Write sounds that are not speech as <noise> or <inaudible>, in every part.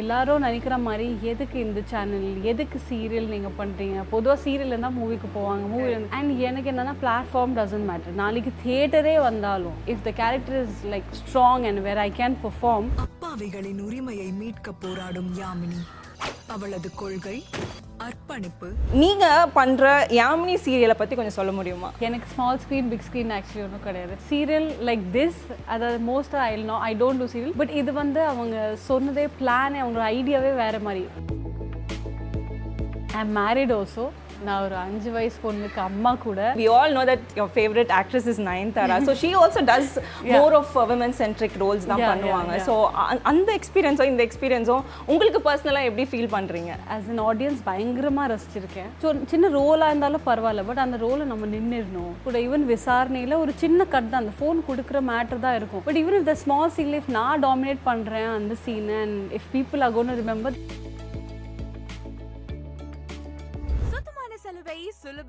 எல்லாரும் நினைக்கிற மாதிரி எதுக்கு இந்த சேனல் எதுக்கு சீரியல் நீங்கள் பண்ணுறீங்க பொதுவாக சீரியல் இருந்தால் மூவிக்கு போவாங்க. மூவி அண்ட் எனக்கு என்னென்னா பிளாட்ஃபார்ம் டசன்ட் மேட்டர் நாளைக்கு தியேட்டரே வந்தாலும் if the character is like strong and where I can perform அப்பாவிகளின் உரிமையை மீட்க போராடும் யாமினி. அவளது கொள்கை அர்ப்பணிப்பு. நீங்க பண்ற யாமினி சீரியலை பத்தி கொஞ்சம் சொல்ல முடியுமா? எனக்கு small screen big screen actually ஒன்றும் கிடையாது. சீரியல் லைக் திஸ் அதாவது most I know I don't do serial but இது வந்து அவங்க சொன்னதே பிளான் அவங்களோட ஐடியாவே வேறு மாதிரி. ஐ மேரிட் ஆல்சோ நான் ஒரு அஞ்சு வயசு பொண்ணுக்கு அம்மா கூட. We all know that your favorite actress is Nayanthara <laughs> so she also does more of uh, women centric roles தான் பண்ணுவாங்க. அ- அந்த எக்ஸ்பீரியன்ஸும் இந்த எக்ஸ்பீரியன்ஸும் உங்களுக்கு பர்சனலா எப்படி ஃபீல் பண்றீங்க? ஆஸ் an ஆடியன்ஸ் பயங்கரமாக ரசிச்சிருக்கேன். ஸோ சின்ன ரோலாக இருந்தாலும் பரவாயில்ல பட் அந்த ரோலை நம்ம நின்றுடணும் கூட ஈவன் விசாரணையில் ஒரு சின்ன கட் தான். அந்த ஃபோன் கொடுக்குற மேட்டர் தான் இருக்கும். But even if the small scene if நான் டாமினேட் பண்ணுறேன் அந்த scene and if people to remember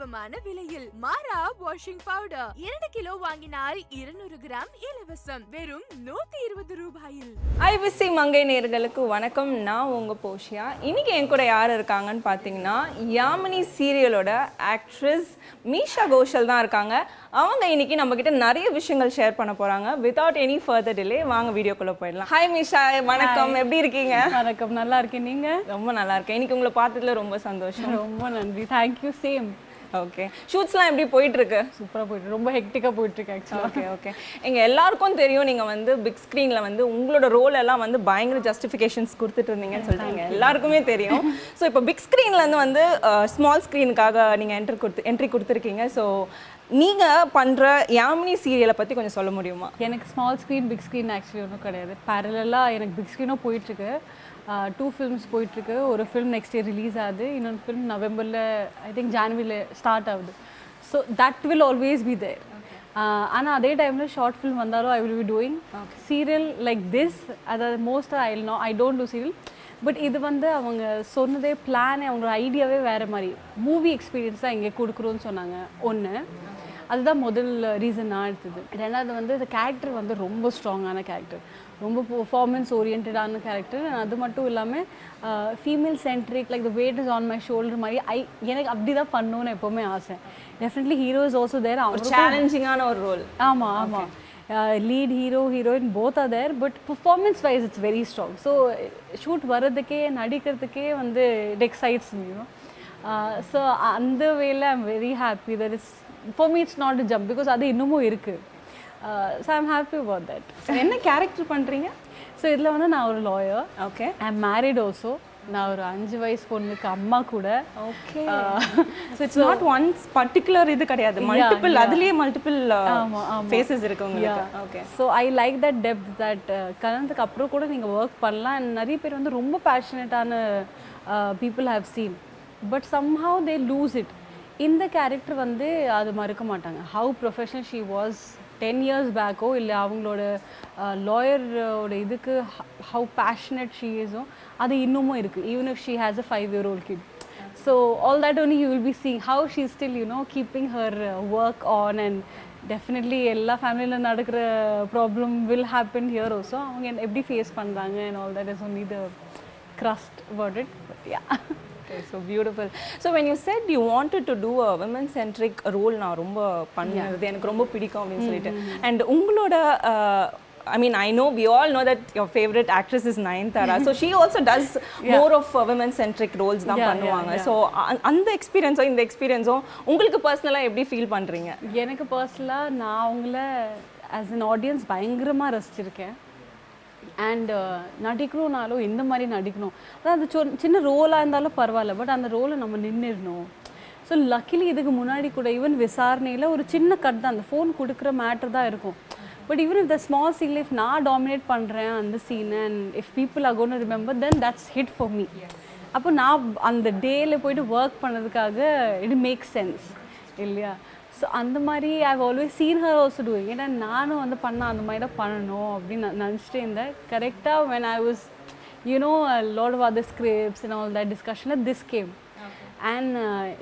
சுலபமான விலையில் மாரா வாஷிங் பவுடர் இரண்டு கிலோ வாங்கினால் இருநூறு கிராம் இலவசம். வெறும் நூத்தி இருபது ரூபாயில். ஐபிசி மங்கை நேர்களுக்கு வணக்கம். நான் உங்க போஷியா. இன்னைக்கு என் கூட யார் இருக்காங்கன்னு பார்த்தீங்கன்னா யாமினி சீரியலோட ஆக்ட்ரஸ் மீஷா கோஷல் தான் இருக்காங்க. அவங்க இன்னைக்கு நம்ம கிட்ட நிறைய விஷயங்கள் ஷேர் பண்ண போறாங்க. வித்வுட் எனி ஃபர்தர் டிலே வாங்க வீடியோக்குள்ள போயிடலாம். ஹாய் மீஷா வணக்கம். எப்படி இருக்கீங்க? வணக்கம். நல்லா இருக்கேன். நீங்கள் ரொம்ப நல்லா இருக்கேன். இன்னைக்கு உங்களை பார்த்ததுல ரொம்ப சந்தோஷம். ரொம்ப நன்றி. தேங்க்யூ சேம் ஓகே ஷூட்ஸ்லாம் எப்படி போயிட்டு இருக்கு சூப்பராக போயிட்டு ரொம்ப ஹெக்டிக்காக போயிட்டுருக்கு ஆக்சுவலாக ஓகே ஓகே எங்க எல்லாருக்கும் தெரியும் நீங்க வந்து பிக் ஸ்க்ரீன்ல வந்து உங்களோட ரோல் எல்லாம் வந்து பயங்கர ஜஸ்டிஃபிகேஷன்ஸ் கொடுத்துட்டு இருந்தீங்கன்னு சொல்லிட்டீங்க எல்லாருக்குமே தெரியும். ஸோ இப்போ பிக் ஸ்க்ரீன்ல இருந்து வந்து ஸ்மால் ஸ்க்ரீனுக்காக நீங்க என்ட்ரி கொடுத்து என்ட்ரி கொடுத்துருக்கீங்க. ஸோ நீங்க பண்ற யாமினி சீரியலை பத்தி கொஞ்சம் சொல்ல முடியுமா? எனக்கு small screen big screen actually ஒன்றும் கிடையாது. பேரலாக எனக்கு பிக் ஸ்க்ரீனும் போயிட்டுருக்கு. டூ ஃபிலிம்ஸ் போயிட்டுருக்கு. ஒரு ஃபிலிம் நெக்ஸ்ட் இயர் ரிலீஸ் ஆகுது. இன்னொரு ஃபிலிம் நவம்பரில் ஐ திங்க் ஜான்வரியில் ஸ்டார்ட் ஆகுது. So that will always be there ஆனால் அதே டைமில் ஷார்ட் ஃபிலிம் வந்தாலும் I will be doing serial like this அதாவது மோஸ்ட்டாக I know I don't do serial but இது வந்து அவங்க சொன்னதே பிளான் அவங்களோட ஐடியாவே வேறு மாதிரி. மூவி எக்ஸ்பீரியன்ஸ் தான் இங்கே கொடுக்குறோன்னு சொன்னாங்க. ஒன்று அதுதான் முதல் ரீசன் நான் எடுத்தது. ரெண்டாவது வந்து இந்த கேரக்டர் வந்து ரொம்ப ஸ்ட்ராங்கான கேரக்டர் ரொம்ப பர்ஃபார்மன்ஸ் ஓரியன்டான கேரக்டர் அது மட்டும் இல்லாமல் female centric like the weight is on my shoulder மாதிரி ஐ எனக்கு அப்படி தான் பண்ணணும்னு எப்போவுமே ஆசை. Definitely hero is also there ஒரு சேலஞ்சிங்கான ஒரு ரோல் ஆமாம் ஆமாம் lead hero heroine both are there but performance wise it's very strong so shoot வர்றதுக்கே நடிக்கிறதுக்கே வந்து இட் எக்ஸைட்ஸ் ஸோ அந்த வேல I'm very happy that is for me it's not jump because அது இன்னமும் இருக்குது so I'm happy about that என்ன character பண்றீங்க? ஸோ இதில் வந்து நான் ஒரு lawyer okay I married also நான் ஒரு அஞ்சு வயசு பொண்ணுக்கு அம்மா கூட. Okay so it's not once particular இது கிடையாது. மல்டிபிள். அதுலயே மல்டிபிள். ஃபேஸஸ் இருக்கு உங்களுக்கு. Okay so I like that depth that கல்யாணத்துக்கு அப்புறம் கூட நீங்கள் ஒர்க் பண்ணலாம். And நிறைய பேர் வந்து ரொம்ப பேஷனேட்டான people have seen but somehow they lose it இந்த கேரக்டர் வந்து அது மறுக்க மாட்டாங்க. How professional she was ten years பேக்கோ இல்லை அவங்களோட லாயரோட இதுக்கு ஹவு பேஷனட் ஷீ இஸோ அது இன்னமும் இருக்குது even if she has a five year old kid so all that only you will be seeing how she still you know keeping her work on and definitely எல்லா ஃபேமிலியில் நடக்கிற problem will happen here also அவங்க எப்படி face பண்ணுறாங்க and all that is only the crust about it yeah Okay, so beautiful. So when you said you wanted to do a women centric role நான் ரொம்ப பண்ணது எனக்கு ரொம்ப பிடிக்கும் அப்படின்னு சொல்லிட்டு. அண்ட் உங்களோட I mean I know we all know that your favourite actress is Nayanthara so she also does more of women centric roles தான் Yeah, yeah, பண்ணுவாங்க yeah. ஸோ அந்த எக்ஸ்பீரியன்ஸும் இந்த எக்ஸ்பீரியன்ஸும் உங்களுக்கு பர்சனலாக எப்படி ஃபீல் பண்ணுறீங்க எனக்கு பர்சனலாக நான் அவங்கள ஆஸ் an ஆடியன்ஸ் பயங்கரமாக ரசிச்சிருக்கேன். அண்ட் நடிக்கணும்னாலும் இந்த மாதிரி நடிக்கணும். அதாவது சொ- சின்ன ரோலாக இருந்தாலும் பரவாயில்ல பட் அந்த ரோலை நம்ம நின்றுடணும் ஸோ லக்கிலி இதுக்கு முன்னாடி கூட ஈவன் விசாரணையில் ஒரு சின்ன கட் தான். அந்த ஃபோன் கொடுக்குற மேட்டர் தான் இருக்கும். But even if the small scene if நான் டாமினேட் பண்ணுறேன் அந்த scene and if people to remember then that's hit for me அப்போ நான் அந்த டேயில் போயிட்டு ஒர்க் பண்ணதுக்காக இட் மேக் சென்ஸ் இல்லையா? ஸோ அந்த மாதிரி I've always seen her also doing ஏன்னா நானும் வந்து பண்ண அந்த மாதிரி தான் பண்ணணும் அப்படின்னு நான் நினச்சிட்டே இருந்தேன். கரெக்டாக when I was you know lot of other scripts and all that டிஸ்கஷனில் this came and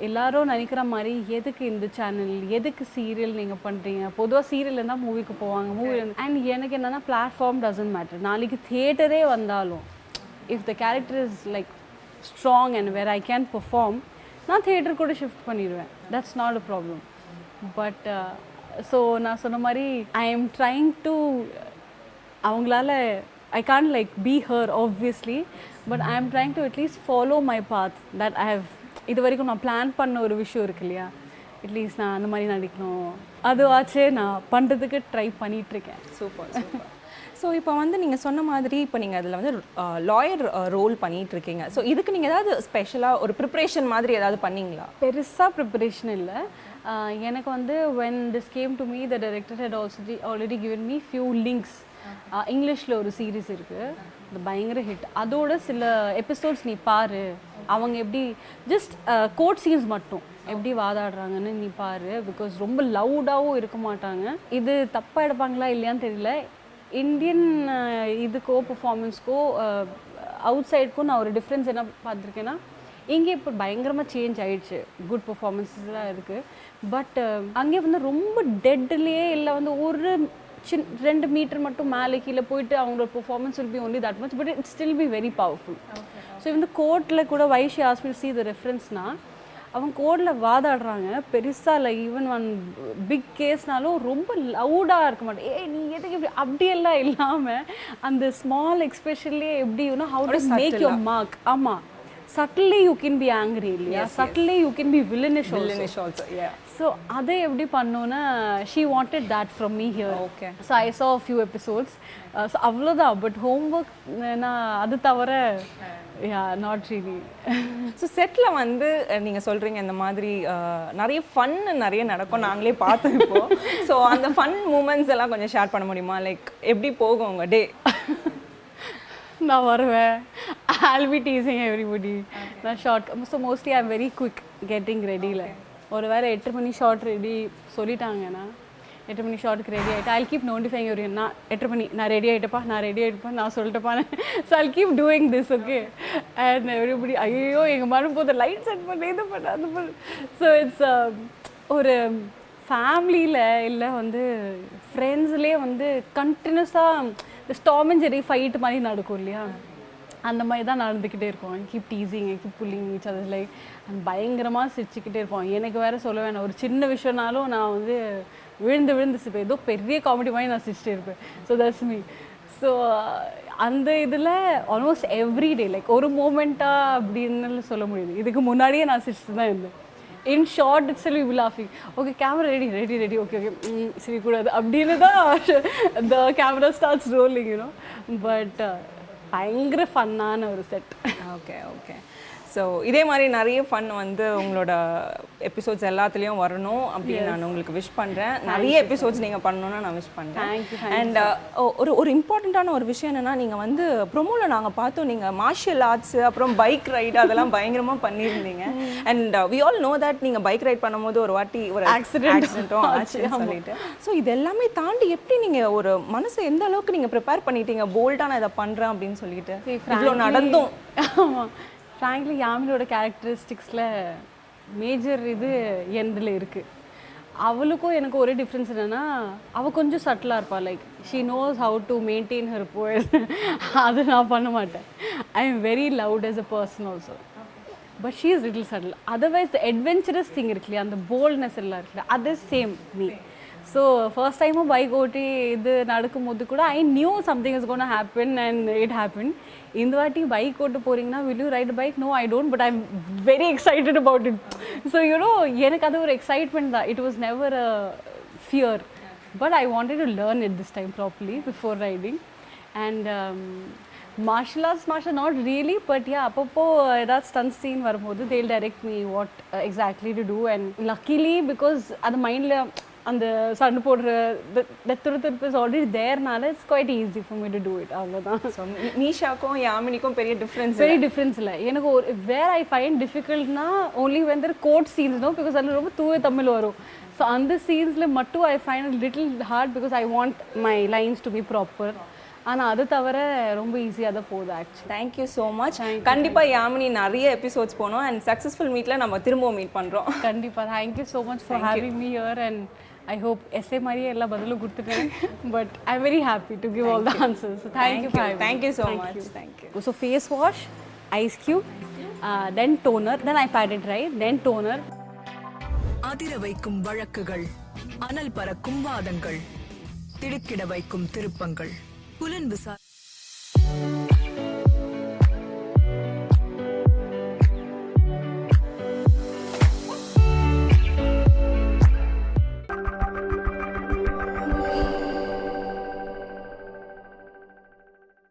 எல்லாரும் நினைக்கிற மாதிரி எதுக்கு இந்த சேனல் எதுக்கு சீரியல் நீங்கள் பண்ணுறீங்க பொதுவாக சீரியல் இருந்தால் மூவிக்கு போவாங்க மூவி அண்ட் எனக்கு என்னென்னா பிளாட்ஃபார்ம் டசன்ட் மேட்டர் நாளைக்கு தியேட்டரே வந்தாலும் if the character is like strong and where I can perform நான் தியேட்டர் கூட ஷிஃப்ட் பண்ணிடுவேன். That's not a problem but so நான் சொன்ன மாதிரி ஐ எம் ட்ரைங் டு அவங்களால I can't like be her obviously but I am trying to at least follow my path that I have இது வரைக்கும் நான் plan பண்ண ஒரு விஷயம் இருக்கு இல்லையா? அட்லீஸ்ட் நான் அந்த மாதிரி நடிக்கணும். அதுவாச்சு நான் பண்ணுறதுக்கு ட்ரை பண்ணிகிட்ருக்கேன் சூப்பர் சூப்பர். ஸோ இப்போ வந்து நீங்கள் சொன்ன மாதிரி இப்போ நீங்கள் அதில் வந்து லாயர் ரோல் பண்ணிட்டு இருக்கீங்க ஸோ இதுக்கு நீங்கள் ஏதாவது ஸ்பெஷலாக ஒரு ப்ரிப்ரேஷன் மாதிரி ஏதாவது பண்ணீங்களா? பெருசாக ப்ரிப்பரேஷன் இல்லை. எனக்கு வந்து when this came to me the director had also already given me few links இங்கிலீஷில் ஒரு சீரீஸ் இருக்குது அது பயங்கர ஹிட் அதோட சில எபிசோட்ஸ் நீ பாரு. அவங்க எப்படி ஜஸ்ட் கோட் சீன்ஸ் மட்டும். எப்படி வாதாடுறாங்கன்னு நீ பாரு. பிகாஸ் ரொம்ப லவுடாகவும் இருக்க மாட்டாங்க. இது தப்பாக எடுப்பாங்களா இல்லையான்னு தெரியல. இந்தியன் இதுக்கோ பெர்ஃபார்மன்ஸ்க்கோ அவுட் சைடுக்கும் நான் ஒரு டிஃப்ரென்ஸ் என்ன பார்த்துருக்கேன்னா இங்கே இப்போ பயங்கரமாக சேஞ்ச் ஆயிடுச்சு. குட் பெர்ஃபார்மன்ஸஸ்லாம் இருக்குது பட் அங்கே வந்து ரொம்ப டெட்லேயே இல்லை வந்து ஒரு சின் ரெண்டு மீட்டர் மட்டும் மேலே கீழே போயிட்டு அவங்களோட performance will be only that much but it still be very powerful so இந்த கோர்ட்டில் கூட வைஷி ஹாஸ்பிட்டல் சி த ரெஃபரன்ஸ்னால் அவங்க கோர்ட்டில் வாதாடுறாங்க. பெருசாக இல்லை ஈவன் ஒன் பிக் கேஸ்னாலும் ரொம்ப லவுடாக இருக்க மாட்டேன். ஏய் நீ எதுக்கு இப்படி அப்படியெல்லாம் இல்லாமல் அந்த ஸ்மால் எக்ஸ்பிரஷன்லேயே எப்படி how to make your mark ஆமாம் subtly you can be angry இல்லையா subtly you can be villainish Villainish also, yeah. So அதை எப்படி பண்ணோன்னா she wanted that from me here Okay. So I saw few episodes so அவ்வளோதான் but homework நான் அது தவிர யா not really so settle வந்து நீங்கள் சொல்கிறீங்க இந்த மாதிரி நிறைய ஃபன் நிறைய நடக்கும். நாங்களே பார்த்தோம் இப்போ. ஸோ அந்த ஃபன் மூமெண்ட்ஸ் எல்லாம் கொஞ்சம் ஷேர் பண்ண முடியுமா? லைக் எப்படி போகும் உங்கள் டே நான் வருவேன். ஆல் பி டீசிங் எவ்ரிபடி நான் short so mostly I very quick getting ரெடியில் ஒரு வேளை எட்டு மணி ஷார்ட் ரெடி சொல்லிட்டாங்கன்னா எட்டு மணி ஷார்ட்டுக்கு ரெடி ஆகிட்டு ஐ கீப் நோட்டிஃபைங் ஒரு நான் எட்டு மணி நான் ரெடி ஆகிட்டப்பா நான் ரெடி ஆகிட்டப்பா நான் சொல்லிட்டப்பான்னு. So I keep doing this okay and everybody ஐயோ எங்கள் மனம் போது லைட் செட் பண்ண இது பண்ண அது பண்ண. ஸோ இட்ஸ் ஒரு ஃபேமிலியில் இல்லை வந்து ஃப்ரெண்ட்ஸ்லேயே வந்து கண்டினியூஸாக இந்த ஸ்டாம் அண்ட் ஜெரி ஃபைட் மாதிரி நடக்கும் இல்லையா? அந்த மாதிரி தான் நடந்துக்கிட்டே இருக்கோம். Keep teasing keep pulling each other like and பயங்கரமாக சிரிச்சுக்கிட்டே இருப்போம். எனக்கு வேறு சொல்ல வேணாம். ஒரு சின்ன விஷயம்னாலும் நான் வந்து விழுந்து விழுந்து சிப்பேன் ஏதோ பெரிய காமெடி மாதிரி நான் சிரிச்சிட்டே இருப்பேன். ஸோ தட்ஸ் மீ ஸோ அந்த இதில் ஆல்மோஸ்ட் எவ்ரி டே லைக் ஒரு மூமெண்ட்டாக அப்படின்னு சொல்ல முடியுது. இதுக்கு முன்னாடியே நான் சிரிச்சுட்டு தான் இருந்தேன். In short it's all லாஃபிங் okay camera ready ready ready okay okay சிரிக்கக்கூடாது. அப்படின்னு தான் the camera starts rolling you know but பயங்கர ஃபன்னான ஒரு செட் ஓகே ஓகே ஸோ இதே மாதிரி நிறைய ஃபன் வந்து உங்களோட எபிசோட்ஸ் எல்லாத்துலேயும் வரணும் அப்படின்னு நான் உங்களுக்கு விஷ் பண்ணுறேன் நிறைய எபிசோட்ஸ் நீங்கள் பண்ணணும்னு நான் விஷ் பண்ணுறேன் அண்ட் ஒரு ஒரு இம்பார்ட்டண்ட்டான ஒரு விஷயம் என்னன்னா நீங்கள் வந்து ப்ரொமோவில் நாங்கள் பார்த்தோம். நீங்கள் மார்ஷியல் ஆர்ட்ஸ் அப்புறம் பைக் ரைடு அதெல்லாம் பயங்கரமாக பண்ணியிருந்தீங்க. And we all know that நீங்கள் பைக் ரைட் பண்ணும்போது ஒரு வாட்டி ஒரு ஆக்சிடென்ட்டும் <laughs> ஆச்சுன்னு சொல்லிட்டு. ஸோ இது எல்லாமே தாண்டி எப்படி நீங்கள் ஒரு மனசை எந்த அளவுக்கு நீங்கள் ப்ரிப்பேர் பண்ணிட்டீங்க? போல்டாக நான் இதை பண்ணுறேன் அப்படின்னு சொல்லிட்டு. இவ்வளோ நடந்தும். <laughs> ஆமாம் ஃப்ராங்க்லி யாமினோட கேரக்டரிஸ்டிக்ஸில் மேஜர் இது எண்டில் இருக்குது அவளுக்கும் எனக்கு ஒரே டிஃப்ரென்ஸ் என்னென்னா அவள் கொஞ்சம் சட்டிலாக இருப்பாள் like she knows how to maintain her poise அது நான் பண்ண மாட்டேன். I am very loud as a person also but she is little subtle otherwise adventurous thing இருக்கு இல்லையா அந்த போல்ட்னஸ் எல்லாம் இருக்குல்ல அது சேம் மீ ஸோ ஃபர்ஸ்ட் டைமும் பைக் ஓட்டி இது நடக்கும்போது கூட I knew something is gonna happen and it happen இந்த வாட்டி பைக் ஓட்டு போகிறீங்கன்னா will you ride bike no I don't but I am very excited about it so you know எனக்கு அது ஒரு எக்ஸைட்மெண்ட் தான். It was never a fear but I wanted to learn it this time properly before riding and martial arts martial not really but yeah அப்பப்போ ஏதாவது stunt scene வரும்போது they'll direct me what exactly to do and luckily because அது மைண்டில் அந்த சண்டை போடுற துரு திருப்பு is already தேர்னால it's quite easy for me to do it அவ்வளோதான் மீஷாக்கும் யாமினிக்கும் பெரிய டிஃப்ரென்ஸ் வெரி டிஃப்ரென்ஸ் இல்லை. எனக்கு ஒரு where I find டிஃபிகல்ட்னா only when there court scenes no because அதில் ரொம்ப தூய தமிழ் வரும். ஸோ அந்த சீன்ஸில் மட்டும் I find little hard because I want my lines to be proper ஆனால் அது தவிர ரொம்ப ஈஸியாக தான் போகுது ஆக்சுவலி தேங்க்யூ ஸோ மச் கண்டிப்பாக யாமினி நிறைய எபிசோட்ஸ் போனோம் அண்ட் சக்ஸஸ்ஃபுல் மீட்டில் நம்ம திரும்பவும் மீட் பண்ணுறோம் கண்டிப்பாக thank you so much for having me here and I hope essay மாதிரியே எல்லா பதிலும் கொடுத்துட்டேன். But I very happy to give all the answers thank you thank you so much So face wash, ice cube, uh, then toner, then I pat it right, then toner. அதிர வைக்கும் வழக்குகள் அனல் பறக்கும் வாதங்கள் திடுக்கிட வைக்கும் திருப்பங்கள் புலன் விசாரணை